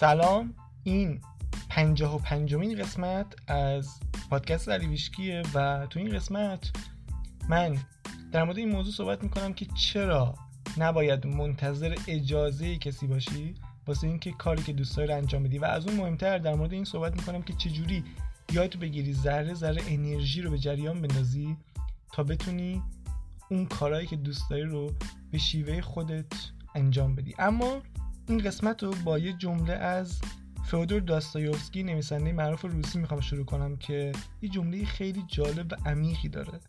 سلام. این پنجاه و پنجمین قسمت از پادکست علیویشکیه و تو این قسمت من در مورد این موضوع صحبت می‌کنم که چرا نباید منتظر اجازه کسی باشی واسه اینکه کاری که دوست داری انجام بدی. و از اون مهمتر در مورد این صحبت می‌کنم که چجوری یاد بگیری ذره ذره انرژی رو به جریان بندازی تا بتونی اون کارهایی که دوست داری رو به شیوه خودت انجام بدی. اما این قسمت رو با یه جمله از فودور داستایوفسکی نویسنده معروف روسی می‌خوام شروع کنم که یه جمله خیلی جالب و عمیقی داره.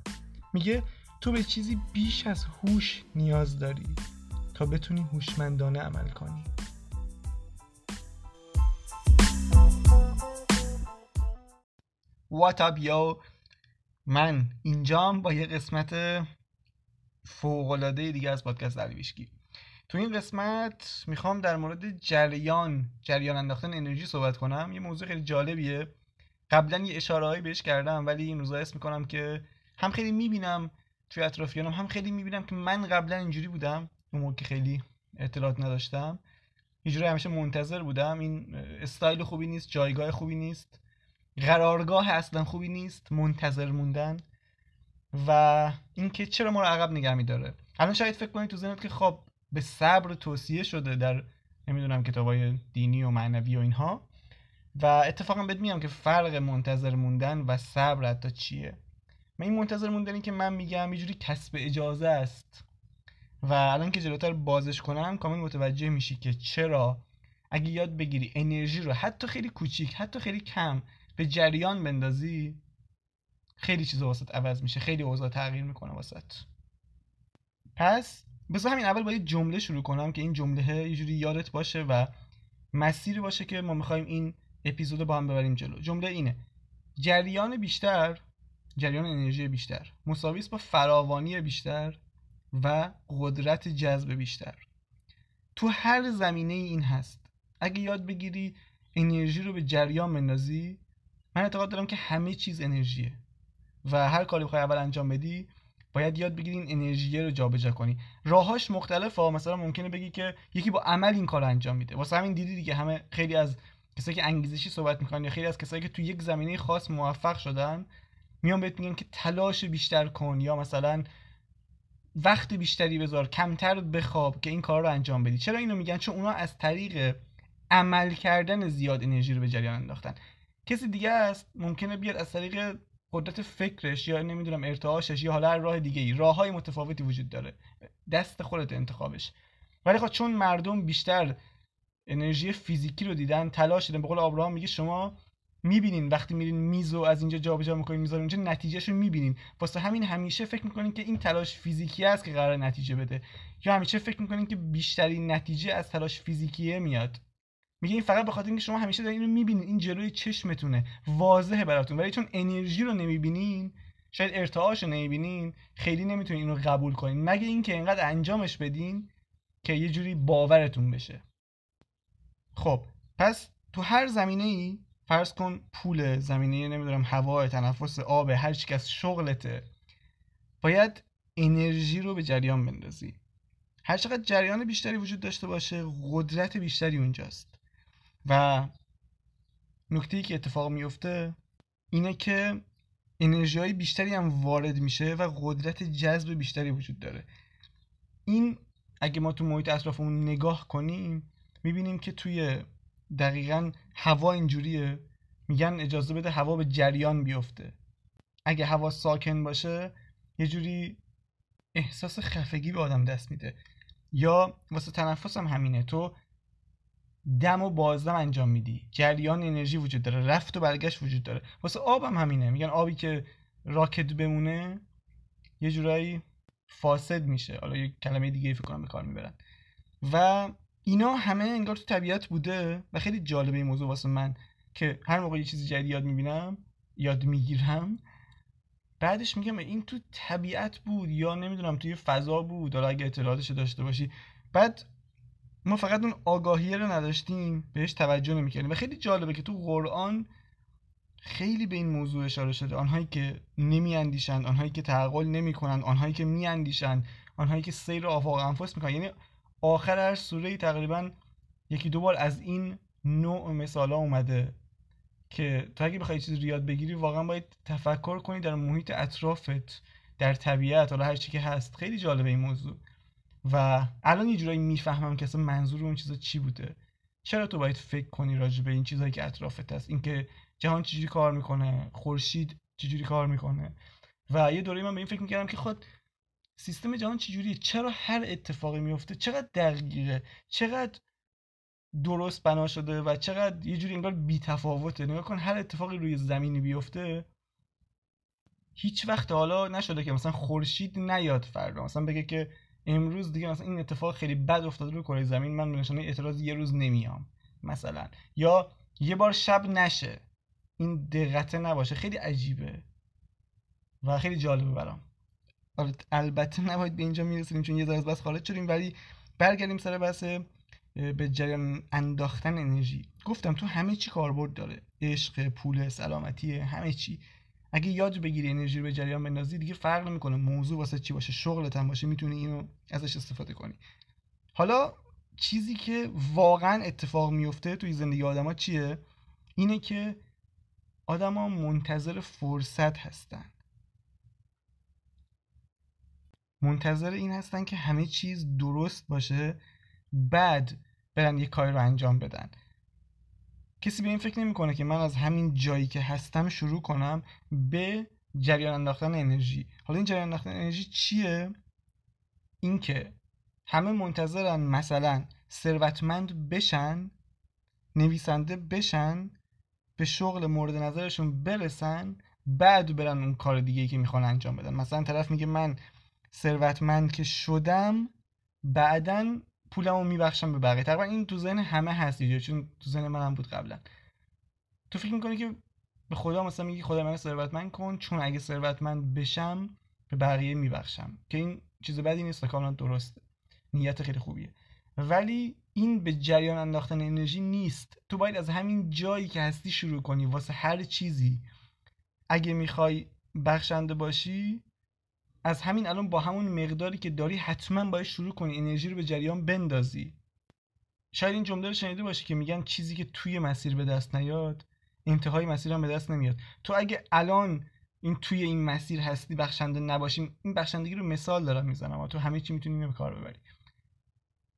میگه تو به چیزی بیش از هوش نیاز داری تا بتونی هوشمندانه عمل کنی. What up yo? من اینجام با یه قسمت فوقلاده دیگه از پادکست درویشکی تو این قسمت می‌خوام در مورد جریان جریان انداختن انرژی صحبت کنم. یه موضوع خیلی جالبیه. قبلا یه اشاره بهش کردم ولی این روزا اسم می‌کنم که هم خیلی می‌بینم توی اطرافیانم هم خیلی می‌بینم که من قبلا اینجوری بودم. اون که خیلی اطلاعات نداشتم. اینجوری همیشه منتظر بودم. این استایل خوبی نیست جایگاه خوبی نیست. قرارگاه اصلا خوبی نیست منتظر موندن. و اینکه چرا ما رو عقب نگه میداره. الان شاید فکر کنید تو ذهنت که خب به صبر توصیه شده در نمی‌دونم کتابای دینی و معنوی و اینها. و اتفاقا بهت میگم که فرق منتظر موندن و صبر حتی چیه. من این منتظر موندنی که من میگم یه جوری کسب اجازه است. و الان که جلوتر بازش کنم کامل متوجه میشی که چرا اگه یاد بگیری انرژی رو حتی خیلی کوچیک حتی خیلی کم به جریان بندازی خیلی چیزا واسط عوض میشه خیلی اوضاع تغییر می‌کنه واسط. پس بذار همین اول با یه جمله شروع کنم که این جمله یه جوری یادت باشه و مسیری باشه که ما می‌خوایم این اپیزود با هم ببریم جلو. جمله اینه. جریان بیشتر جریان انرژی بیشتر. مساوی با فراوانی بیشتر و قدرت جذب بیشتر. تو هر زمینه این هست. اگه یاد بگیری انرژی رو به جریان بندازی من اعتقاد دارم که همه چیز انرژیه. و هر کاری بخوای اول انجام بدی باید یاد بگیری این انرژی رو جابجا کنی. راهاش مختلفه. مثلا ممکنه بگی که یکی با عمل این کار انجام میده. واسه همین دیدی دیگه همه خیلی از کسایی که انگیزشی صحبت می‌کنن یا خیلی از کسایی که تو یک زمینه خاص موفق شدن میان بهت میگن که تلاش بیشتر کن یا مثلا وقت بیشتری بذار کمتر بخواب که این کار رو انجام بدی. چرا اینو میگن؟ چون اونا از طریق عمل کردن زیاد انرژی رو به جریان انداختن. کسی دیگه است؟ ممکنه بیاد از طریق قدرت فکرش یا نمی‌دونم ارتعاشش یا حالا راه دیگه ای راه های متفاوتی وجود داره. دست خودت انتخابش. ولی خب چون مردم بیشتر انرژی فیزیکی رو دیدن تلاش دیدن به قول آبراهام میگه شما می‌بینین وقتی میرین میزو از اینجا جابجا می‌کنین می‌ذارین اونجا نتیجهش رو می‌بینین. واسه همین همیشه فکر می‌کنین که این تلاش فیزیکی است که قرار نتیجه بده. یا همیشه فکر می‌کنین که بیشترین نتیجه از تلاش فیزیکیه میاد. میگه این فقط به خاطر اینکه شما همیشه دارین اینو می‌بینین. این جلوی چشمتونه. واضحه براتون. ولی چون انرژی رو نمی‌بینین شاید ارتعاش رو نمی‌بینین خیلی نمی‌تونین اینو قبول کنین. مگه اینکه اینقدر انجامش بدین که یه جوری باورتون بشه. خب پس تو هر زمینه ای فرض کن پول زمینه نمی‌دونم هوا تنفس آب هر چی از شغلته باید انرژی رو به جریان بندازی. هر چقدر جریان بیشتری وجود داشته باشه قدرت بیشتری اونجاست. و نکته که اتفاق میفته اینه که انرژی های بیشتری هم وارد میشه و قدرت جذب بیشتری وجود داره. این اگه ما تو محیط اطرافمون نگاه کنیم می‌بینیم که توی دقیقا هوا اینجوریه. میگن اجازه بده هوا به جریان بیفته. اگه هوا ساکن باشه یه جوری احساس خفگی به آدم دست میده. یا واسه تنفس هم همینه. تو دم و بازدم انجام میدی. جریان انرژی وجود داره. رفت و برگشت وجود داره. واسه آب هم همینه. میگن آبی که راکت بمونه یه جورایی فاسد میشه. حالا یه کلمه دیگه فکر کنم به کار می‌برن. و اینا همه انگار تو طبیعت بوده و خیلی جالبه این موضوع واسه من که هر موقع یه چیزی جدید یاد می‌بینم یاد می‌گیرم بعدش میگم این تو طبیعت بود یا نمی‌دونم توی فضا بود. حالا اگه اطلاعاتش داشته باشی. بعد ما فقط اون آگاهیه رو نداشتیم بهش توجه نمی‌کردیم. و خیلی جالبه که تو قرآن خیلی به این موضوع اشاره شده. آنهایی که نمیاندیشند آنهایی که تعقل نمی‌کنند آنهایی که میاندیشند آنهایی که سیر آفاق انفس می‌کنن یعنی آخر هر سوره تقریبا یکی دو بار از این نوع مثالا اومده که تو اگه بخوای چیزی رو یاد بگیری واقعا باید تفکر کنی در محیط اطرافت در طبیعت حالا هر چی که هست. خیلی جالبه این موضوع. و الان یه جورایی می‌فهمم که اصلا منظور اون چیزا چی بوده. چرا تو باید فکر کنی راجع به این چیزهایی که اطرافت هست؟ اینکه جهان چجوری کار می‌کنه؟ خورشید چجوری کار می‌کنه؟ و یه دوره من به این فکر می‌کردم که خود سیستم جهان چجوریه؟ چرا هر اتفاقی میفته چقدر دقیقه؟ چقدر درست بنا شده؟ و چقدر یه جوری انگار بی تفاوته نگاه کن هر اتفاقی روی زمینی بیفته هیچ وقت حالا نشده که مثلا خورشید نیاد فردا. مثلا بگه که امروز دیگه مثلا این اتفاق خیلی بد افتاده روی کره زمین من به نشانه اعتراض یه روز نمیام مثلا. یا یه بار شب نشه این دقته نباشه. خیلی عجیبه و خیلی جالبه برام. آره البته نباید به اینجا می‌رسیم چون یه ذره بس خارج شدیم ولی برگردیم سر بحث به جریان انداختن انرژی. گفتم تو همه چی کاربرد داره. عشق پول سلامتی همه چی. اگه یاد بگیری انرژی رو به جریان بندازی دیگه فرق نمی‌کنه موضوع واسه چی باشه شغلت هم باشه می‌تونی اینو ازش استفاده کنی. حالا چیزی که واقعا اتفاق میفته توی زندگی آدما چیه؟ اینه که آدما منتظر فرصت هستن. منتظر این هستن که همه چیز درست باشه بعد برن یه کاری رو انجام بدن. کسی به این فکر نمی‌کنه که من از همین جایی که هستم شروع کنم به جریان انداختن انرژی. حالا این جریان انداختن انرژی چیه؟ اینکه همه منتظرن مثلا ثروتمند بشن نویسنده بشن به شغل مورد نظرشون برسن بعد برن اون کار دیگه که می‌خوان انجام بدن. مثلا طرف میگه من ثروتمند که شدم بعدا پولمو میبخشم به بقیه تقریبا این تو ذهن همه هست دیگه چون تو ذهن منم بود قبلا. تو فکر می‌کنی که به خدا مثلا میگی خدا من ثروتمند کن چون اگه ثروتمند بشم به بقیه میبخشم. که این چیز بدی نیست کاملا درسته نیت خیلی خوبیه. ولی این به جریان انداختن انرژی نیست. تو باید از همین جایی که هستی شروع کنی. واسه هر چیزی. اگه می‌خوای بخشنده باشی از همین الان با همون مقداری که داری حتما باید شروع کنی انرژی رو به جریان بندازی. شاید این جمله رو شنیده باشی که میگن چیزی که توی مسیر به دست نیاد انتهای مسیر هم به دست نمیاد. تو اگه الان این توی این مسیر هستی بخشنده نباشی این بخشندگی رو مثال دارم می‌زنم تو همه چی می‌تونی به کار ببری.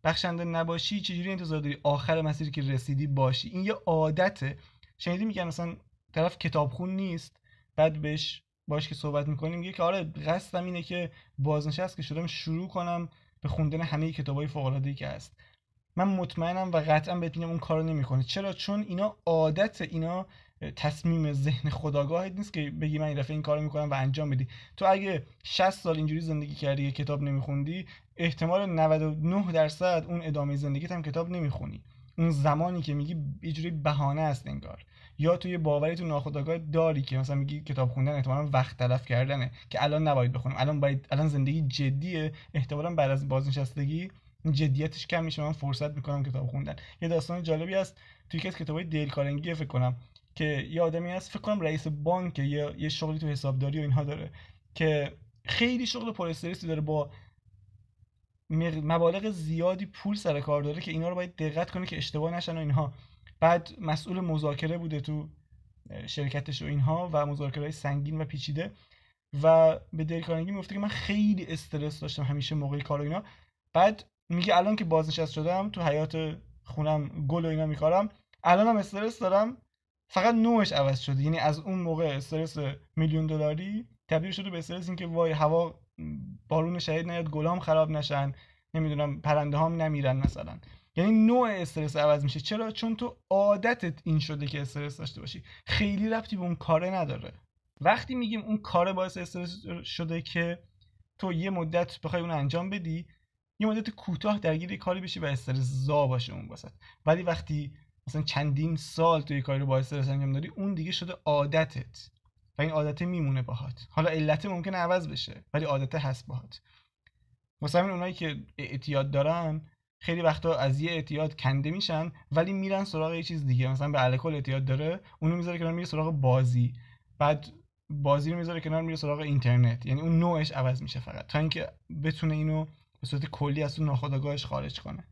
بخشنده نباشی چجوری انتظار داری آخر مسیری که رسیدی باشی؟ این یه عادته. شنیدی میگن مثلا طرف کتابخون نیست بعد بهش باش که صحبت می‌کنیم. میگه که آره قصدم اینه که بازنشست که شدم شروع کنم به خوندن همه کتابای فوق العاده که هست. من مطمئنم و قطعا بهت میگم اون کارو نمی‌کنه. چرا؟ چون اینا عادت اینا تصمیم ذهن خداگاهت نیست که بگی من این دفعه این کارو می‌کنم و انجام بدی. تو اگه 60 سال اینجوری زندگی کردی کتاب نمیخوندی احتمال 99 درصد اون ادامه زندگیت هم کتاب نمی‌خونی. اون زمانی که میگی یه جوری بهانه است انگار. یا توی باوری تو ناخودآگاه داری که مثلا میگی کتاب خوندن احتمالاً وقت تلف کردنه که الان نباید بخونم. الان باید الان زندگی جدیه. احتمالاً بعد از بازنشستگی جدیتش کم میشه. من فرصت می‌کنم کتاب خوندن. یه داستان جالبی هست. توی یکی از دیل کارنگی فکر کنم که یه آدمی هست. فکر کنم رئیس بانک یا یه شغلی تو حسابداری و اینها داره که خیلی شغل پر داره با مبالغ زیادی پول سر کار داره که اینا رو باید دقت کنه که اشتباه نشن و اینها. بعد مسئول مذاکره بوده تو شرکتش و اینها و مذاکره های سنگین و پیچیده و به دیل کارنگی می‌گفته که من خیلی استرس داشتم همیشه موقع کار و اینا. بعد میگه الان که بازنشست شدم تو حیات خونم گل و اینا میکارم الانم استرس دارم. فقط نوعش عوض شده. یعنی از اون موقع استرس میلیون دلاری تبدیل شده به استرس اینکه وای هوا بارون شهید نیاد گلام خراب نشن نمی‌دونم پرنده هم نمیرن مثلا. یعنی نوع استرس عوض میشه. چرا؟ چون تو عادتت این شده که استرس داشته باشی. خیلی ربطی به اون کاره نداره. وقتی میگیم اون کاره باعث استرس شده که تو یه مدت بخوای اون انجام بدی یه مدت کوتاه درگیر کاری بشی و استرس زا باشه اون واسط ولی وقتی مثلا چندین سال توی کاری رو با استرس انجام داری اون دیگه شده عادتت. این عادت میمونه باهات. حالا علت ممکنه عوض بشه ولی عادت هست باهات. مثلا اونایی که اعتیاد دارن خیلی وقتا از یه اعتیاد کنده میشن ولی میرن سراغ یه چیز دیگه. مثلا به الکل اعتیاد داره اونو می‌ذاره کنار میره سراغ بازی. بعد بازی رو می‌ذاره کنار میره سراغ اینترنت. یعنی اون نوعش عوض میشه فقط. تا اینکه بتونه اینو به صورت کلی از اون ناخودآگاهش خارج کنه.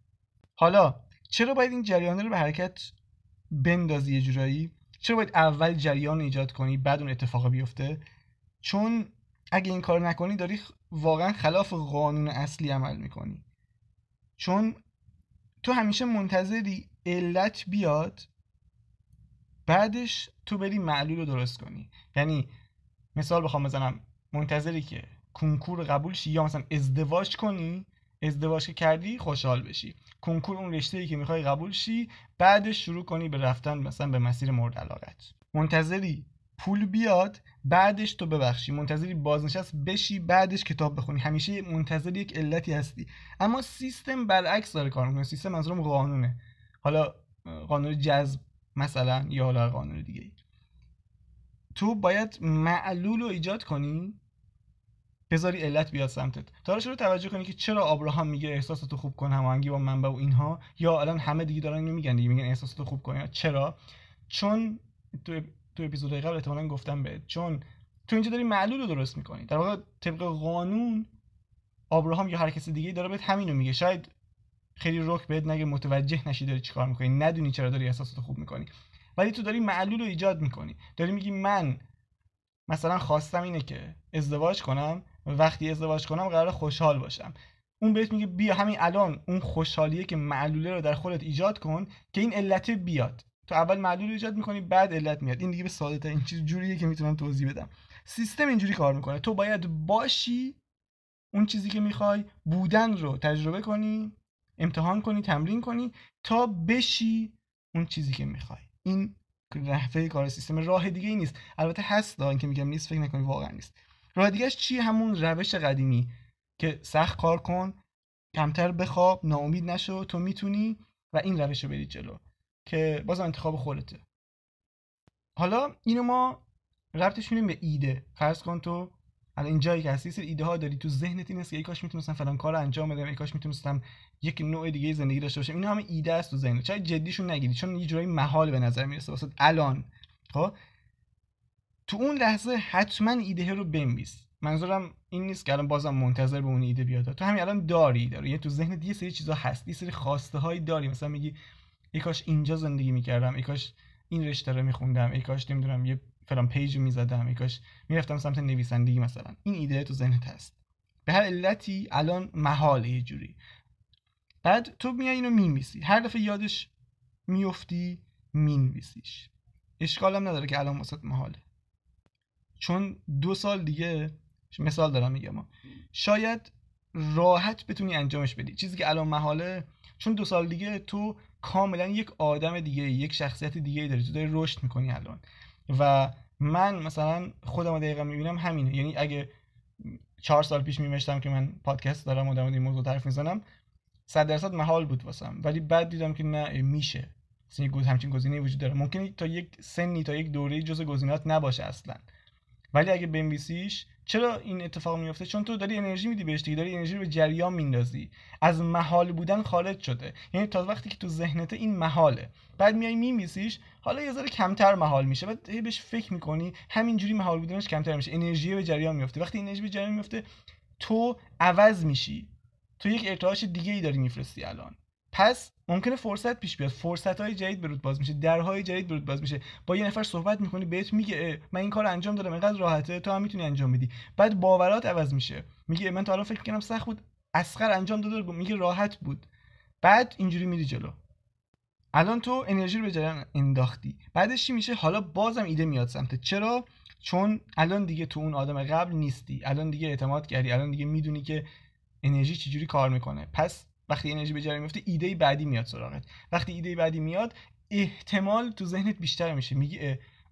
حالا چرا باید این جریانه رو به حرکت بندازی یه جورایی؟ چرا باید اول جریان ایجاد کنی بعد اون اتفاق بیفته؟ چون اگه این کار نکنی داری واقعا خلاف قانون اصلی عمل می‌کنی. چون تو همیشه منتظری علت بیاد بعدش تو بری معلول رو درست کنی. یعنی مثال بخوام بزنم. منتظری که کنکور قبول شی یا مثلا ازدواج کنی ازدواج که کردی خوشحال بشی. کنکور اون رشته ای که می‌خوای قبول شی بعدش شروع کنی به رفتن مثلا به مسیر مورد علاقت. منتظری پول بیاد بعدش تو ببخشی. منتظری بازنشست بشی بعدش کتاب بخونی. همیشه منتظر یک علتی هستی. اما سیستم برعکس داره کار می‌کنه. سیستم منظورم قانونه. حالا قانون جذب مثلا یا حالا قانون دیگه تو باید معلول رو ایجاد کنی بذاری علت بیاد سمتت. تا رو توجه کنی که چرا آبراهام میگه احساستو خوب کن هماهنگی با منبع و اینها یا الان همه دیگه دارن اینو میگن دیگه میگن احساستو خوب کن چرا؟ چون تو تو اپیزود قبل احتمالاً گفتم بهت چون تو اینجا داری معلول رو درست می‌کنی. در واقع طبق قانون آبراهام یا هر کسی دیگه داره بهت همینو میگه. شاید خیلی رک بهت نگه متوجه نشی داری چیکار می‌کنی ندونی چرا داری احساستو خوب می‌کنی. ولی تو داری معلول رو ایجاد می‌کنی. داری میگی من مثلا خواستم اینه که ازدواج کنم وقتی ازدواج کنم قرار خوشحال باشم. اون بهت میگه بیا همین الان اون خوشحالیه که معلوله رو در خودت ایجاد کن که این علت بیاد. تو اول معلول ایجاد می‌کنی بعد علت میاد. این دیگه به ساده این چیز جوریه که می‌تونم توضیح بدم. سیستم اینجوری کار می‌کنه. تو باید باشی اون چیزی که می‌خوای بودن رو تجربه کنی امتحان کنی تمرین کنی تا بشی اون چیزی که می‌خوای. این نحوه کار سیستم راه دیگه ای نیست. البته هست اینکه میگم نیست فکر نکنی واقعا نیست. راه دیگهش چیه همون روش قدیمی که سخت کار کن کمتر بخواب ناامید نشو تو می‌تونی و این روش رو جلو که باز انتخاب خودته. حالا اینو ما ربطش به ایده. فرض کن تو الان این جایی که هستی ایده ها داری تو ذهنت این که ای کاش می‌تونستم فلان کار انجام بدم ای کاش می‌تونستم یک نوع دیگه زندگی داشته باشم. اینا همه ایده است تو ذهنت. چای جدیشون نگیری؟ چون یه جورایی محال به نظر می‌رسه. واسه الان خب؟ تو اون لحظه حتما ایده رو بنویس. منظورم این نیست که الان بازم منتظر به اون ایده بیاد. تو همین الان داری داری. یعنی تو ذهنت یه سری چیزا هست. یه سری خواسته هایی داری. مثلا میگی ای کاش اینجا زندگی می‌کردم. ای کاش این رشته رو میخوندم. ای کاش نمی‌دونم یه فلان page رو می‌زدم. ای کاش می‌رفتم سمت نویسندگی مثلا. این ایده تو ذهنت هست. به هر علتی الان محاله یه جوری. بعد تو میای اینو می‌نویسی. هر دفعه یادش میفتی مینویسیش. اشکال هم نداره که الان واست محاله. چون دو سال دیگه مثال دارم میگم. شاید راحت بتونی انجامش بدی. چیزی که الان محاله چون دو سال دیگه تو کاملا یک آدم دیگه یک شخصیت دیگه داری. تو داری رشد می‌کنی الان. و من مثلا خودم دقیقا می‌بینم همینه. یعنی اگه چهار سال پیش میمشتم که من پادکست دارم و در این موضوع طرف می‌زنم صد درصد محال بود واسم. ولی بعد دیدم که نه میشه. مثلا همچین گزینه وجود داره. ممکنه تا یک سنی تا یک دوره جز گزینات نباشه اصلا. ولی اگه بنویسیش چرا این اتفاق میفته چون تو داری انرژی میدی بهش دیگه داری انرژی رو به جریان میندازی. از محال بودن خارج شده. یعنی تا وقتی که تو ذهنت این محاله. بعد میای میمیسیش حالا یه ذره کمتر محال میشه. بعد هی بهش فکر می‌کنی همینجوری محال بودنش کمتر میشه. انرژی به جریان میفته وقتی انرژی به جریان میفته تو عوض میشی. تو یک ارتعاش دیگه ای داری میفرستی الان. پس ممکنه فرصت پیش بیاد. فرصت های جدید برود باز میشه. درهای جدید برود باز میشه. با یه نفر صحبت می‌کنی بهت میگه من این کار انجام دادم اینقدر راحته تو هم می‌تونی انجام بدی. بعد باورات عوض میشه. میگه من تا الان فکر کنم سخت بود. اسخر انجام داده میگه راحت بود. بعد اینجوری میری جلو. الان تو انرژی رو به جریان انداختی. بعدش چی میشه؟ حالا بازم ایده میاد سمت. چرا؟ چون الان دیگه تو اون آدم قبل نیستی. الان دیگه اعتماد کردی. الان دیگه می‌دونی که انرژی چجوری کار می‌کنه. پس وقتی انرژی به جریان میفته ایده بعدی میاد سراغت. وقتی ایده بعدی میاد احتمال تو ذهنت بیشتر میشه. میگی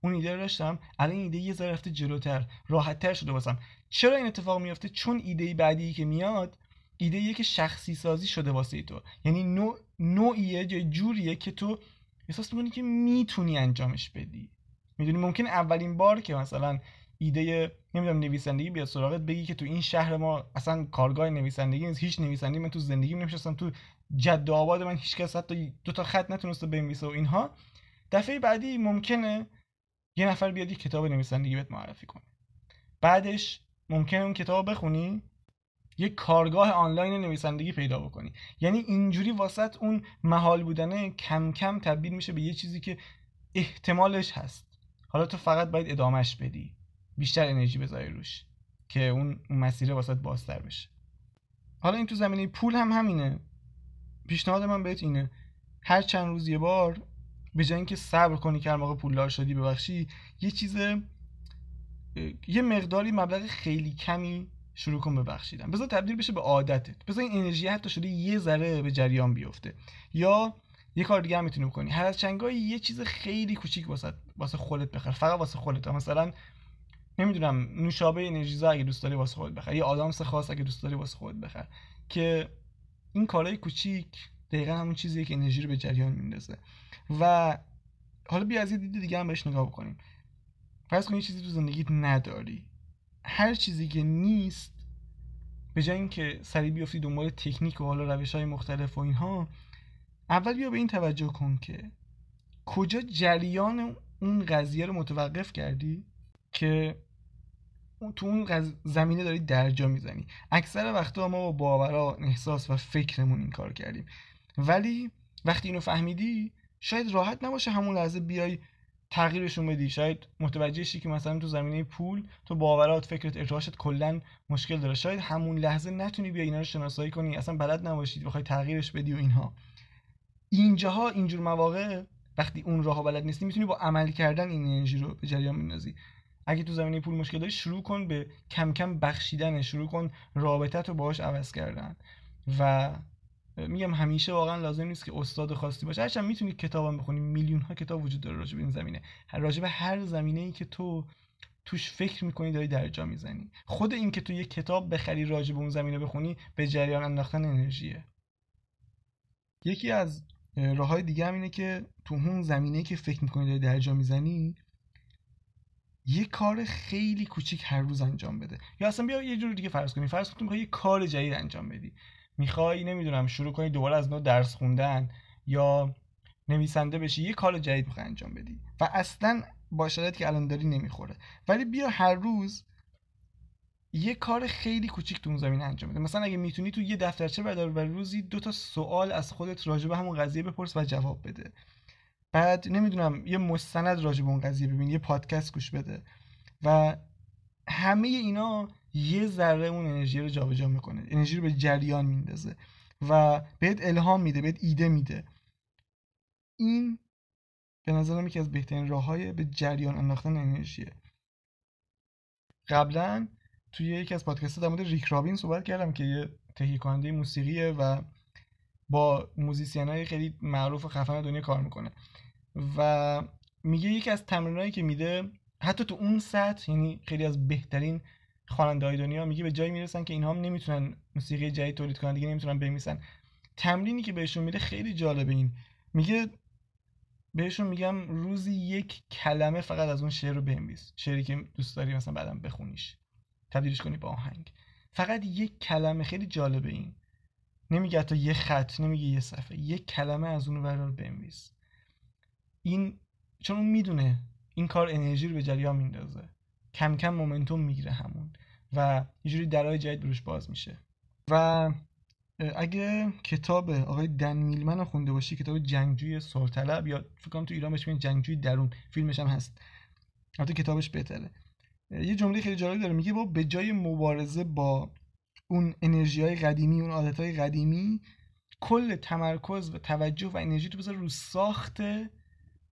اون ایده رو داشتم الان ایده یه ذره رفته جلوتر راحتتر شده واسم. چرا این اتفاق میفته چون ایده بعدی که میاد ایده که شخصی سازی شده واسه تو. یعنی نوع نوعیه جوریه که تو احساس می‌کنی که می‌تونی انجامش بدی. می‌دونی ممکن اولین بار که مثلا ایده نمی‌دونم نویسندگی بیاد سراغت بگی که تو این شهر ما اصلا کارگاه نویسندگی نیست هیچ نویسندگی من تو زندگی نمیشستم تو جد آباد من هیچ کس حتی دو تا خط نتونسته بنویسه و اینها. دفعه بعدی ممکنه یه نفر بیاد یه کتاب نویسندگی بهت معرفی کنه. بعدش ممکنه اون کتاب بخونی یک کارگاه آنلاین نویسندگی پیدا بکنی. یعنی اینجوری واسط اون محال بودنه کم کم تبدیل میشه به یه چیزی که احتمالش هست. حالا تو فقط باید ادامهش بدی. بیشتر انرژی بذاری روش که اون مسیر واسط بازتر بشه. حالا این تو زمینه پول هم همینه. پیشنهاد من بهت اینه. هر چند روز یه بار به جای اینکه صبر کنی که هر موقع پولدار شدی ببخشی یه چیز یه مقداری مبلغ خیلی کمی شروع کن ببخشیدن. بذار تبدیل بشه به عادتت. بذار این انرژی حتی شده یه ذره به جریان بیفته. یا یه کار دیگه هم می‌تونی بکنی. هر از چنگایی یه چیز خیلی کوچیک واسه واسه خودت بخر. فقط واسه خودت. مثلا نمی‌دونم نوشابه انرژیزا اگه دوست داری واسه خودت بخر یه آدامس خاص اگه دوست داری واسه خودت بخر که این کارهای کوچیک دقیقا همون چیزیه که انرژی رو به جریان میندازه. و حالا بیا از یه دید دیگه هم بهش نگاه بکنیم. فرض کن چیزی تو زندگیت نداری. هر چیزی که نیست به جای اینکه سریع بیفتی دنبال تکنیک و حالا روش های مختلف و اینها اول بیا به این توجه کن که کجا جریان اون قضیه رو متوقف کردی که تو اون زمینه داری درجا می‌زنی. اکثر وقتا ما با باورا احساس و فکرمون این کار کردیم. ولی وقتی اینو فهمیدی شاید راحت نباشه همون لحظه بیای تغییرشون بدی. شاید متوجه شی که مثلا تو زمینه پول تو باورات فکرت ارتعاشت کلا مشکل داره. شاید همون لحظه نتونی بیا اینا رو شناسایی کنی. اصلا بلد نباشید بخوای تغییرش بدی و اینها. اینجاها اینجور مواقع وقتی اون راه بلد نیستی می‌تونی با عمل کردن این انرژی رو به جریان بندازی. اگه تو زمینه پول مشکل داری شروع کن به کم کم بخشیدن شروع کن رابطت رو باهاش عوض کردن. و میگم همیشه واقعا لازم نیست که استاد خاصی باشه. هرچند می‌تونی کتابم بخونی میلیون ها کتاب وجود داره راجع به این زمینه. راجع به هر زمینه ای که تو توش فکر می‌کنی داری درجا می‌زنی. خود این که تو یه کتاب بخری راجع به اون زمینه بخونی به جریان انداختن انرژیه. یکی از راه های دیگه هم اینه که تو اون زمینه که فکر می‌کنی داری درجا می‌زنی یه کار خیلی کوچیک هر روز انجام بده. یا اصلا بیا یه جور دیگه فرض کنی فرض کن تو یه کار جدید انجام بدی. می‌خوای نمی‌دونم شروع کنی دوباره از نو درس خوندن یا نویسنده بشی یه کار جدید می‌خوای انجام بدی. و اصلا با شرایطی که الان داری نمی‌خوره. ولی بیا هر روز یه کار خیلی کوچیک تو اون زمین انجام بده. مثلا اگه می‌تونی تو یه دفترچه بردار و روزی دو تا سوال از خودت راجع به همون قضیه بپرس و جواب بده. بعد نمی‌دونم یه مستند راجع به اون قضیه ببین یه پادکست گوش بده. و همه اینا یه ذره اون انرژی رو جابجا می‌کنه. انرژی رو به جریان میندازه. و بهت الهام میده بهت ایده میده. این به نظرم یکی از بهترین راه های به جریان انداختن انرژیه. قبلا توی یکی از پادکست در مورد ریک رابین صحبت کردم که یه تهیه کننده موسیقیه و با موزیسین های خیلی معروف و خفن دنیا کار می‌کنه. و میگه یکی از تمرینایی که میده حتی تو اون سطح یعنی خیلی از بهترین خواننده های دنیا میگه به جایی می‌رسن که اینها نمی‌تونن موسیقی جدید تولید کنن دیگه نمی‌تونن بمیسن تمرینی که بهشون میده خیلی جالبه این. میگه بهشون میگم روزی یک کلمه فقط از اون شعر رو بنویس. شعری که دوست داری مثلا بعدم بخونیش. تبدیلش کنی با آهنگ. فقط یک کلمه خیلی جالبه این. نمیگه تا یه خط نمیگه یه صفحه یک کلمه از اون ور رو بنویس. این چون اون می‌دونه این کار انرژی رو به جریان میندازه کم کم مومنتوم می‌گیره همون و یه جوری درای جدید بروش باز میشه. و اگه کتاب آقای دن میلمن رو خونده باشی کتاب جنگجوی سلطلب یا فکر کنم تو ایران بهش میگن جنگجوی درون فیلمش هم هست. البته کتابش بهتره. یه جمله خیلی جالب داره میگه با به جای مبارزه با اون انرژی قدیمی اون عادت های قدیمی کل تمرکز و توجه و انرژی تو بذار رو ساخت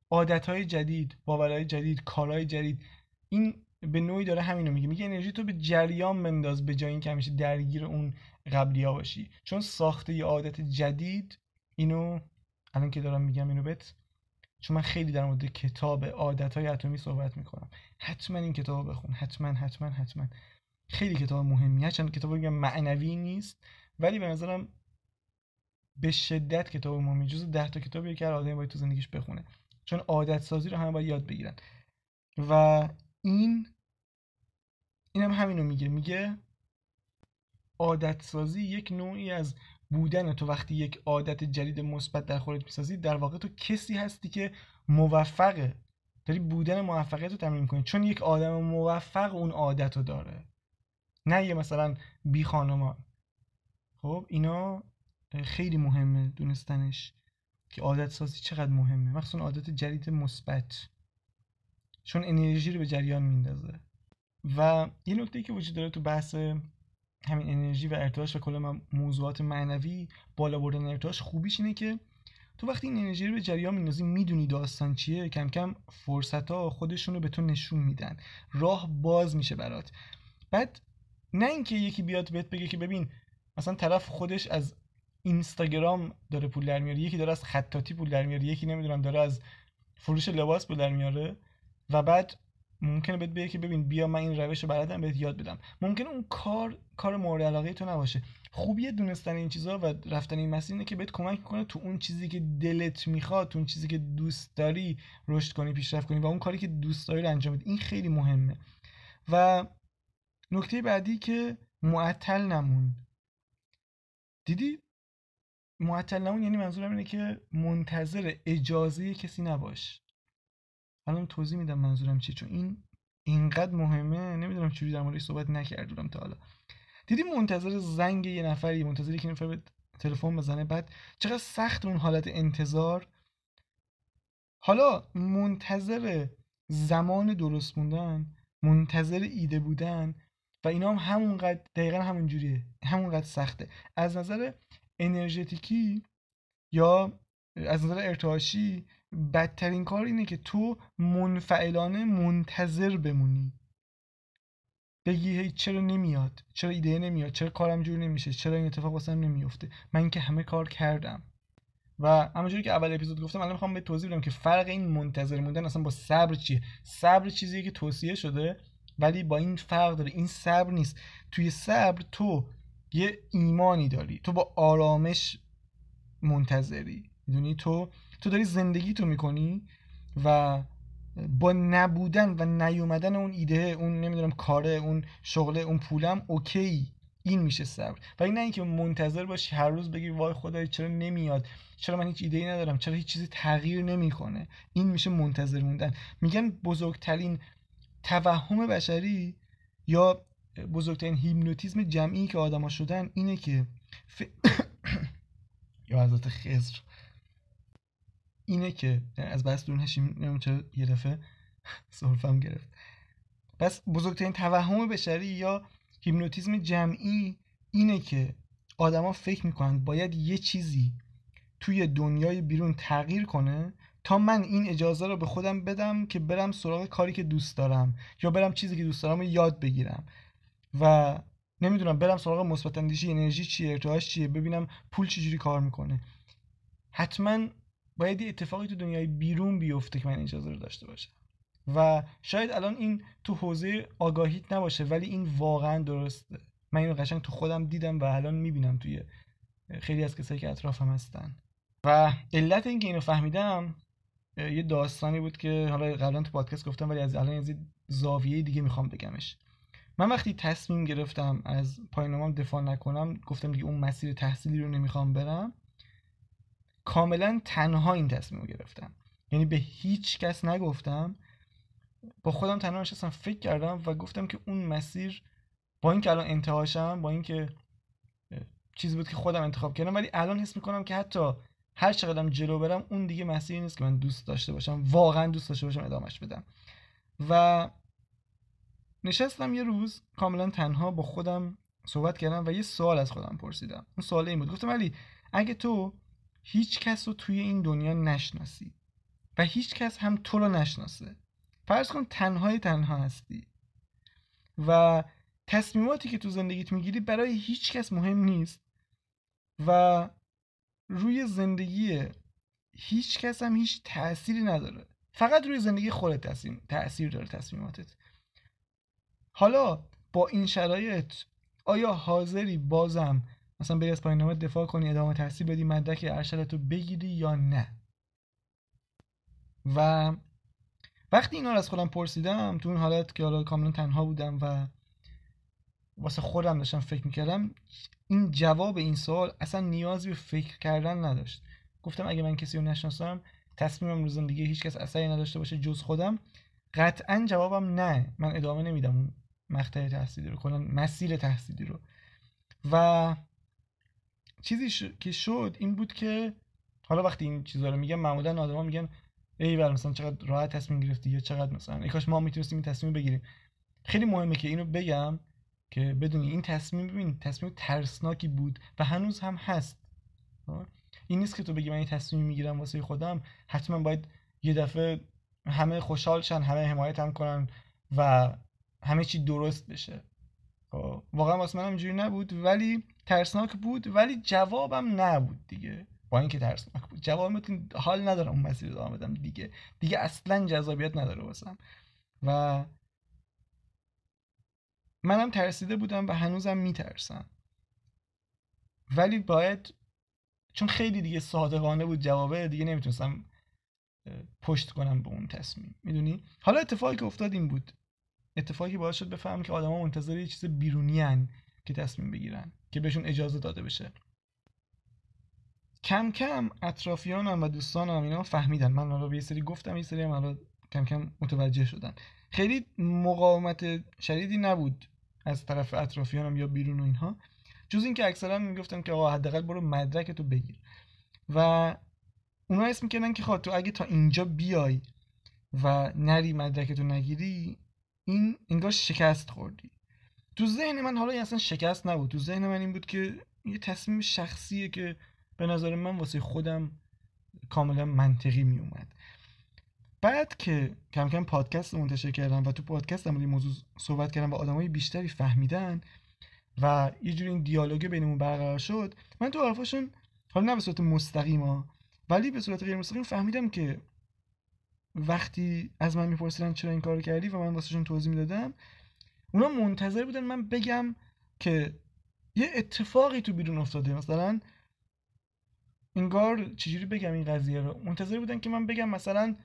عادت های جدید باورهای جدید کارهای جدید. این به نوعی داره همینو میگه. میگه انرژی تو به جریان بنداز به جای اینکه همیشه درگیر اون قبلی ها باشی. چون ساخته یه عادت جدید اینو الان که دارم میگم اینو بهت چون من خیلی در مورد کتاب عادت های اتمی صحبت می‌کنم. حتما این کتاب بخون. حتما حتما حتما. خیلی کتاب مهمی چند کتاب میگم معنوی نیست ولی به نظرم به شدت کتاب مهمی جز ده تا کتابی که هر آدمی باید تو زندگیش بخونه. چون عادت سازی رو همه باید یاد بگیرن. و این اینم هم همینو میگه. میگه عادت سازی یک نوعی از بودن. تو وقتی یک عادت جدید مثبت در خودت می‌سازی در واقع تو کسی هستی که موفقه. داری بودن موفقیت رو تمرین کنی چون یک آدم موفق اون عادت رو داره. نه یه مثلا بی خانمان. خب اینا خیلی مهمه دونستنش که عادت سازی چقدر مهمه. مخصوصا عادت جدید مثبت. چون انرژی رو به جریان میندازه. و یه نکته که وجود داره تو بحث همین انرژی و ارتعاش و کل موضوعات معنوی بالا بردن ارتعاش خوبیش اینه که تو وقتی این انرژی رو به جریان میندازی می‌دونی داستان چیه. کم کم فرصت ها خودشون رو به تو نشون میدن. راه باز میشه برات. بعد نه اینکه یکی بیاد بهت بگه که ببین مثلا طرف خودش از اینستاگرام داره پول در میاره یکی داره از خطاطی پول در میاره یکی نمی‌دونم داره از فروش لباس پول در میاره و بعد ممکنه بهت بگه که ببین بیا من این روش رو بلدم بهت یاد بدم. ممکنه اون کار کار مورد علاقه تو نباشه. خوبیه دونستن این چیزها و رفتن این مسیر اینه که بهت کمک می‌کنه تو اون چیزی که دلت می‌خواد تو اون چیزی که دوست داری رشد کنی پیشرفت کنی و اون کاری که دوست داری رو انجام بدی. این خیلی مهمه. و نکته بعدی که معطل نمون. دیدی؟ معطل نمون یعنی منظورم اینه که منتظر اجازه کسی نباش. الان توضیح میدم منظورم چیه چون این اینقدر مهمه نمی‌دونم چجوری در موردش صحبت نکردم تا حالا. دیدی منتظر زنگ یه نفری منتظری که نفر به تلفن بزنه بعد چقدر سخت اون حالت انتظار. حالا منتظر زمان درست موندن منتظر ایده بودن و اینا هم همونقدر دقیقا همون جوریه همونقدر سخته. از نظر انرژتیکی یا از نظر ارتعاشی بدترین کار اینه که تو منفعلانه منتظر بمونی. بگی هی چرا نمیاد؟ چرا ایده نمیاد؟ چرا کارم جور نمیشه؟ چرا این اتفاق واسم نمیفته؟ من که همه کار کردم. و همونجوری که اول اپیزود گفتم الان می‌خوام به توضیح بدم که فرق این منتظر موندن اصلا با صبر چیه؟ صبر چیزیه که توصیه شده ولی با این فرق داره. این صبر نیست. توی صبر تو یه ایمانی داری. تو با آرامش منتظری. می‌دونی؟ تو تو داری زندگی تو می‌کنی و با نبودن و نیومدن اون ایده اون نمی‌دونم کاره اون شغله اون پولم اوکی. این میشه صبر. و این نه اینکه منتظر باشی هر روز بگی وای خدای چرا نمیاد؟ چرا من هیچ ایده ای ندارم؟ چرا هیچ چیزی تغییر نمی‌کنه؟ این میشه منتظر موندن. میگن بزرگترین توهم بشری یا بزرگترین هیپنوتیزم جمعی که آدما شدن اینه که ف... یا حضرت خضر. اینه که از بس نشیم نمی‌دونم چرا یه دفعه سرفم گرفت. پس بزرگترین توهم بشری یا هیپنوتیزم جمعی اینه که آدما فکر می‌کنن باید یه چیزی توی دنیای بیرون تغییر کنه تا من این اجازه رو به خودم بدم که برم سراغ کاری که دوست دارم یا برم چیزی که دوست دارم رو یاد بگیرم. و نمی‌دونم برم سراغ مثبت اندیشی انرژی چیه ارتعاش چیه ببینم پول چجوری کار می‌کنه. حتما باید یه اتفاقی تو دنیای بیرون بیفته که من اجازه رو داشته باشم. و شاید الان این تو حوزه آگاهیت نباشه ولی این واقعا درسته. من اینو قشنگ تو خودم دیدم و الان می‌بینم توی خیلی از کسایی که اطرافم هستن. و علت اینکه اینو فهمیدم یه داستانی بود که حالا قبلا تو پادکست گفتم ولی از الان از زاویه دیگه می‌خوام بگمش. من وقتی تصمیم گرفتم از پایانامم دفاع نکنم گفتم دیگه اون مسیر تحصیلی رو نمی‌خوام برم کاملا تنها این تصمیم رو گرفتم. یعنی به هیچ کس نگفتم با خودم تنها نشستم فکر کردم و گفتم که اون مسیر با اینکه الان انتهاشم با اینکه چیزی بود که خودم انتخاب کردم ولی الان حس می‌کنم که حتی هر چقدرم جلو برم اون دیگه مسیری نیست که من دوست داشته باشم. واقعا دوست داشته باشم ادامش بدم. و نشستم یه روز کاملا تنها با خودم صحبت کردم و یه سوال از خودم پرسیدم. اون سوال این بود. گفتم ولی اگه تو هیچ کس رو توی این دنیا نشناسی و هیچ کس هم تو رو نشناسه فرض کن تنهای تنها هستی و تصمیماتی که تو زندگیت می‌گیری برای هیچ کس مهم نیست و روی زندگی هیچ کس هم هیچ تأثیری نداره. فقط روی زندگی خودت تأثیر داره تصمیماتت. حالا با این شرایط آیا حاضری بازم مثلا بری از پایین دفاع کنی ادامه تحصیل بدی مدرک ارشدت رو بگیری یا نه؟ و وقتی اینا رو از خودم پرسیدم تو اون حالت که حالا کاملا تنها بودم و واسه خودم داشتم فکر می‌کردم این جواب این سوال اصلا نیازی به فکر کردن نداشت. گفتم اگه من کسی رو نشناسم تصمیمم رو زندگی هیچ کس اثری نداشته باشه جز خودم. قطعا جوابم نه. من ادامه نمیدم اون مقطع تحصیلی رو کنم مسیر تحصیلی رو. و چیزی که شد این بود که حالا وقتی این چیزا رو میگم معمولا آدما میگن ای مثلا چقدر راحت تصمیم گرفتی یا چقدر مثلا ای کاش ما می‌تونستیم این تصمیم بگیریم. خیلی مهمه که اینو بگم. که بدونی این تصمیم ببین تصمیم ترسناکی بود و هنوز هم هست. این نیست که تو بگی من این تصمیم می‌گیرم واسه خودم. حتما باید یه دفعه همه خوشحال شن همه حمایت هم کنن و همه چی درست بشه. خب، واقعا واسه من اینجوری نبود ولی ترسناک بود ولی جوابم نبود دیگه. با اینکه ترسناک بود. جواب حال ندارم اون مسیر ادامه بدم. دیگه دیگه اصلا جذابیت نداره واسم. و منم ترسیده بودم و هنوزم میترسم. ولی باید چون خیلی دیگه صادقانه بود جوابه دیگه نمی‌تونستم پشت کنم به اون تصمیم. می‌دونی؟ حالا اتفاقی که افتاد این بود. اتفاقی باعث شد بفهم که آدما منتظر یه چیز بیرونی هن که تصمیم بگیرن که بهشون اجازه داده بشه. کم کم اطرافیانم و دوستانم اینا فهمیدن. من حالا به یه سری گفتم یه سری هم حالا کم کم متوجه شدن. خیلی مقاومت شدیدی نبود. از طرف اطرافیانم یا بیرون و اینها. جز اینکه اکثرا می‌گفتن که آقا حداقل برو مدرک تو بگیر. و اونا اسم می‌کنن که خب تو اگه تا اینجا بیای و نری مدرک تو نگیری این انگار شکست خوردی. تو ذهن من حالا اصلا شکست نبود. تو ذهن من این بود که یه تصمیم شخصیه که به نظر من واسه خودم کاملا منطقی می اومد بعد که کم کم پادکست منتشر کردم و تو پادکست هم این موضوع صحبت کردم و آدمای بیشتری فهمیدن و یه جوری این دیالوگ بینمون برقرار شد من تو حرفاشون حالا نه به صورت مستقیم ولی به صورت غیر مستقیم فهمیدم که وقتی از من میپرسیدن چرا این کار کردی و من واسهشون توضیح می‌دادم اونا منتظر بودن من بگم که یه اتفاقی تو بیرون افتاده. مثلا انگار چجوری بگم این قضیه رو؟ منتظر بودن که من بگم مثلا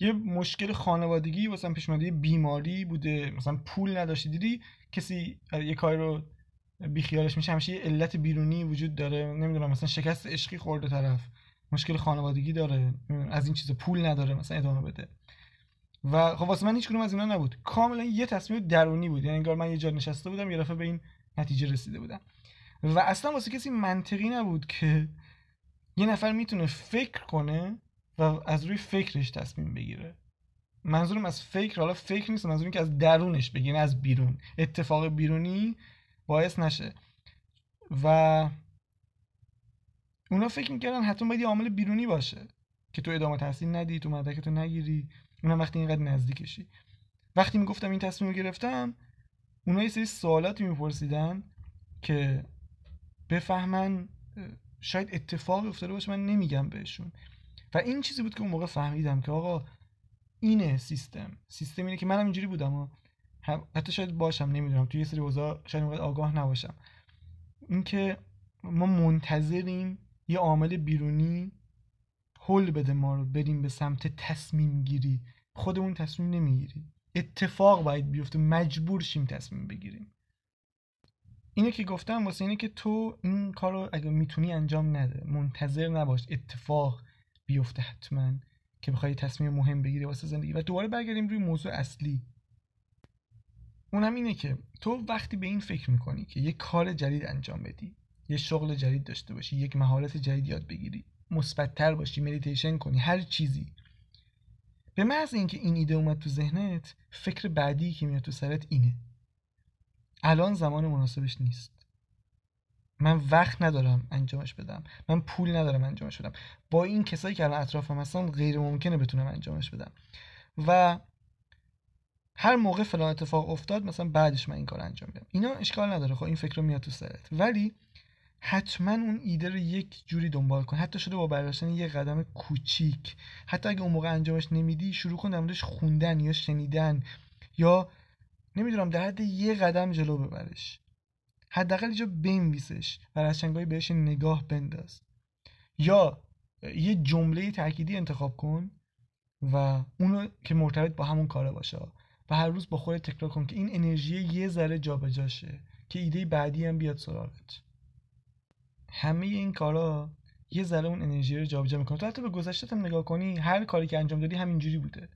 یه مشکل خانوادگی واسه پیش اومده بیماری بوده مثلا پول نداشتی دیدی؟ کسی یه کاری رو بیخیالش میشه همیشه یه علت بیرونی وجود داره. نمی‌دونم مثلا شکست عشقی خورده طرف مشکل خانوادگی داره از این چیز پول نداره مثلا ادامه بده. و خب واسه من هیچ از اینا نبود. کاملا یه تصمیم درونی بود. یعنی انگار من یه جا نشسته بودم یه دفعه به این نتیجه رسیده بودم. و اصلا واسه کسی منطقی نبود که یه نفر می‌تونه فکر کنه و از روی فکرش تصمیم بگیره. منظورم از فکر حالا فکر نیست منظورم که از درونش بگیره از بیرون. اتفاق بیرونی باعث نشه. و اونا فکر می‌کردن حتما باید یه عامل بیرونی باشه. که تو ادامه تحصیل ندی تو مدرک تو نگیری. اونا وقتی اینقدر نزدیکشی وقتی می‌گفتم این تصمیم رو گرفتم اونا یه سری سوالاتی میپرسیدن که بفهمن شاید اتفاق افتاده باشه من نمیگم بهشون. و این چیزی بود که اون موقع فهمیدم که آقا اینه سیستم. سیستم اینه که منم اینجوری بودم و حتی شاید باشم نمی‌دونم. توی یه سری اوضاع شاید آگاه نباشم. اینکه ما منتظریم یه عامل بیرونی حل بده ما رو بریم به سمت تصمیم گیری. خودمون تصمیم نمی‌گیریم. اتفاق باید بیفته. مجبور شیم تصمیم بگیریم. اینه که گفتم واسه اینه که تو این کار رو اگه می‌تونی انجام نده. منتظر نباش. اتفاق. بیفته حتما که بخوای تصمیم مهم بگیری واسه زندگی. و دوباره برگردیم روی موضوع اصلی. اونم اینه که تو وقتی به این فکر می‌کنی که یه کار جدید انجام بدی یه شغل جدید داشته باشی یک مهارت جدید یاد بگیری مثبتتر باشی مدیتیشن کنی هر چیزی به محض اینکه این ایده اومد تو ذهنت فکر بعدی که میاد تو سرت اینه. الان زمان مناسبش نیست. من وقت ندارم انجامش بدم. من پول ندارم انجامش بدم. با این کسایی که الان اطرافم هستن غیر ممکنه بتونم انجامش بدم. و هر موقع فلان اتفاق افتاد مثلا بعدش من این کار انجام بدم اینا اشکال نداره خب این فکر رو میاد تو سرت. ولی حتما اون ایده رو یک جوری دنبال کن. حتی شده با برداشتن یه قدم کوچیک. حتی اگه اون موقع انجامش نمیدی شروع کن در خوندن یا شنیدن. یا نمی‌دونم در حد یه قدم جلو ببرش. حداقل اینجا بنویسش و از بهش نگاه بنداز. یا یه جمله تأکیدی انتخاب کن و اونو که مرتبط با همون کاره باشه. و هر روز با خودت تکرار کن که این انرژی یه ذره جابجاشه که ایده بعدی هم بیاد سراغت. همه این کارا یه ذره اون انرژی رو جابجا می‌کنه تو حتی به گذشته هم نگاه کنی هر کاری که انجام دادی همینجوری بوده.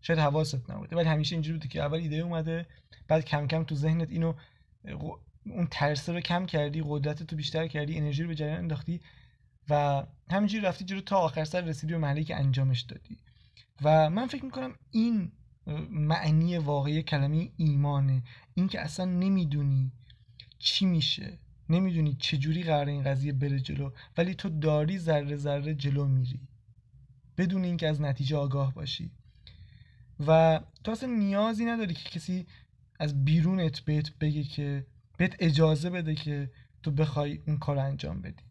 شاید حواست نبوده ولی همیشه اینجوری بوده که اول ایده اومده بعد کم کم تو ذهنت اینو اون ترسه رو کم کردی قدرت تو بیشتر کردی انرژی رو به جریان انداختی و همینجوری رفتی جلو تا آخر سر رسیدی به محلی که انجامش دادی. و من فکر می‌کنم این معنی واقعی کلمه ایمانه. این که اصلا نمی‌دونی چی میشه نمی‌دونی چجوری قرار این قضیه بره جلو ولی تو داری ذره ذره جلو میری. بدون اینکه از نتیجه آگاه باشی. و تو اصلا نیازی نداری که کسی از بیرونت بهت بگه که بهت اجازه بده که تو بخوای اون کار انجام بدی.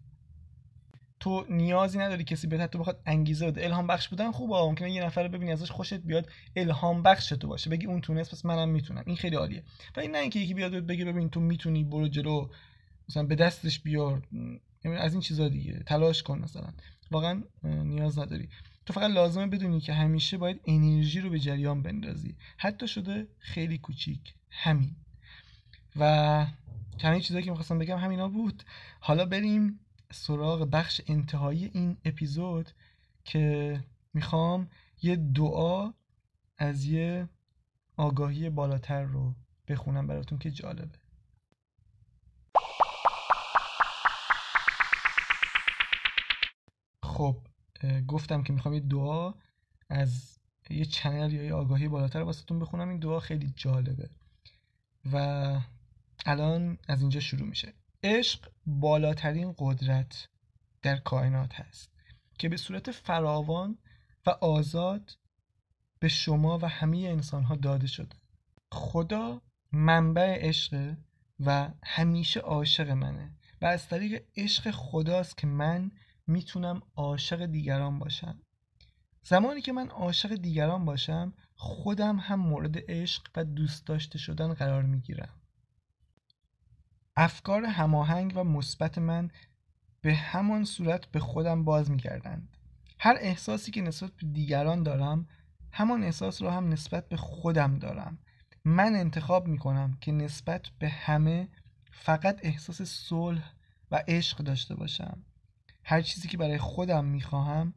تو نیازی نداری کسی بهت تو بخواد انگیزه بده. الهام بخش بودن خوبه. ممکنه یه نفر رو ببینی ازش خوشت بیاد الهام بخش تو باشه. بگی اون تونست پس منم می‌تونم. این خیلی عالیه. و این نه اینکه یکی بیاد بگه ببین تو می‌تونی برو جلو مثلا به دستش بیار. از این چیزا دیگه. تلاش کن مثلا. واقعا نیاز نداری. تو فقط لازمه بدونی که همیشه باید انرژی رو به جریان بندازی. حتی شده خیلی کوچیک. همین. و همین چیزایی که می‌خواستم بگم همینا بود. حالا بریم سراغ بخش انتهایی این اپیزود که می‌خوام یه دعا از یه آگاهی بالاتر رو بخونم براتون که جالبه. خب گفتم که می‌خوام یه دعا از یه چنل یا یه آگاهی بالاتر واسهتون بخونم. این دعا خیلی جالبه. و الان از اینجا شروع میشه. عشق بالاترین قدرت در کائنات هست که به صورت فراوان و آزاد به شما و همه انسان ها داده شده. خدا منبع عشق و همیشه عاشق منه و از طریق عشق خداست که من می‌تونم عاشق دیگران باشم. زمانی که من عاشق دیگران باشم خودم هم مورد عشق و دوست داشته شدن قرار می‌گیرم. افکار هماهنگ و مثبت من به همان صورت به خودم باز می‌کردند. هر احساسی که نسبت به دیگران دارم همان احساس رو هم نسبت به خودم دارم. من انتخاب می‌کنم که نسبت به همه فقط احساس صلح و عشق داشته باشم. هر چیزی که برای خودم می‌خواهم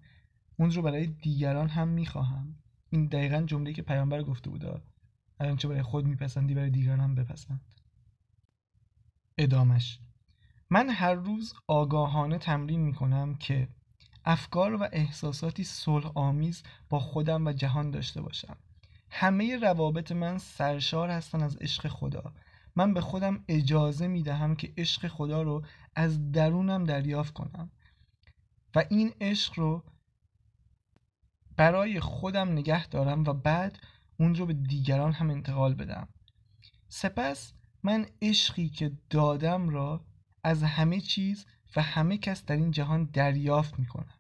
اون رو برای دیگران هم می‌خواهم. این دقیقا جمله که پیامبر گفته بوده هر چه برای خود میپسندی برای دیگران هم بپسند. ادامش. من هر روز آگاهانه تمرین می‌کنم که افکار و احساساتی صلح آمیز با خودم و جهان داشته باشم. همه روابط من سرشار هستن از عشق خدا. من به خودم اجازه می‌دهم که عشق خدا رو از درونم دریافت کنم و این عشق رو برای خودم نگه دارم و بعد اون رو به دیگران هم انتقال بدم. سپس من عشقی که دادم را از همه چیز و همه کس در این جهان دریافت می کنم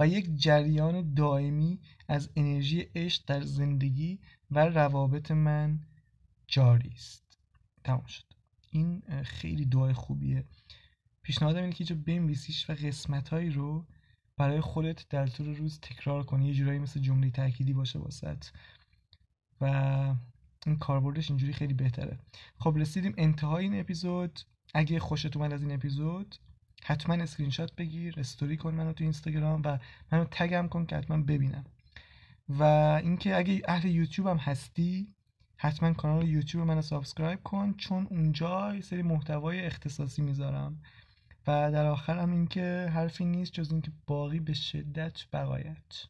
و یک جریان دائمی از انرژی عشق در زندگی و روابط من جاری است. تمام شد. این خیلی دعای خوبیه. پیشنهادم اینه که اینجا بنویسیش و قسمت هایی رو برای خودت در طول روز تکرار کنی. یه جورایی مثل جمله تأکیدی باشه واست. و این کاربردش اینجوری خیلی بهتره. خب رسیدیم انتهای این اپیزود. اگه خوشت اومد از این اپیزود حتما اسکرین شات بگیر استوری کن منو تو اینستاگرام و منو tag م کن که حتما ببینم. و اینکه اگه اهل یوتیوب هم هستی حتما کانال یوتیوب منو subscribe کن چون اونجا یه سری محتوای اختصاصی می‌ذارم. و در آخر هم اینکه حرفی نیست جز اینکه باقی به شدت بقایت.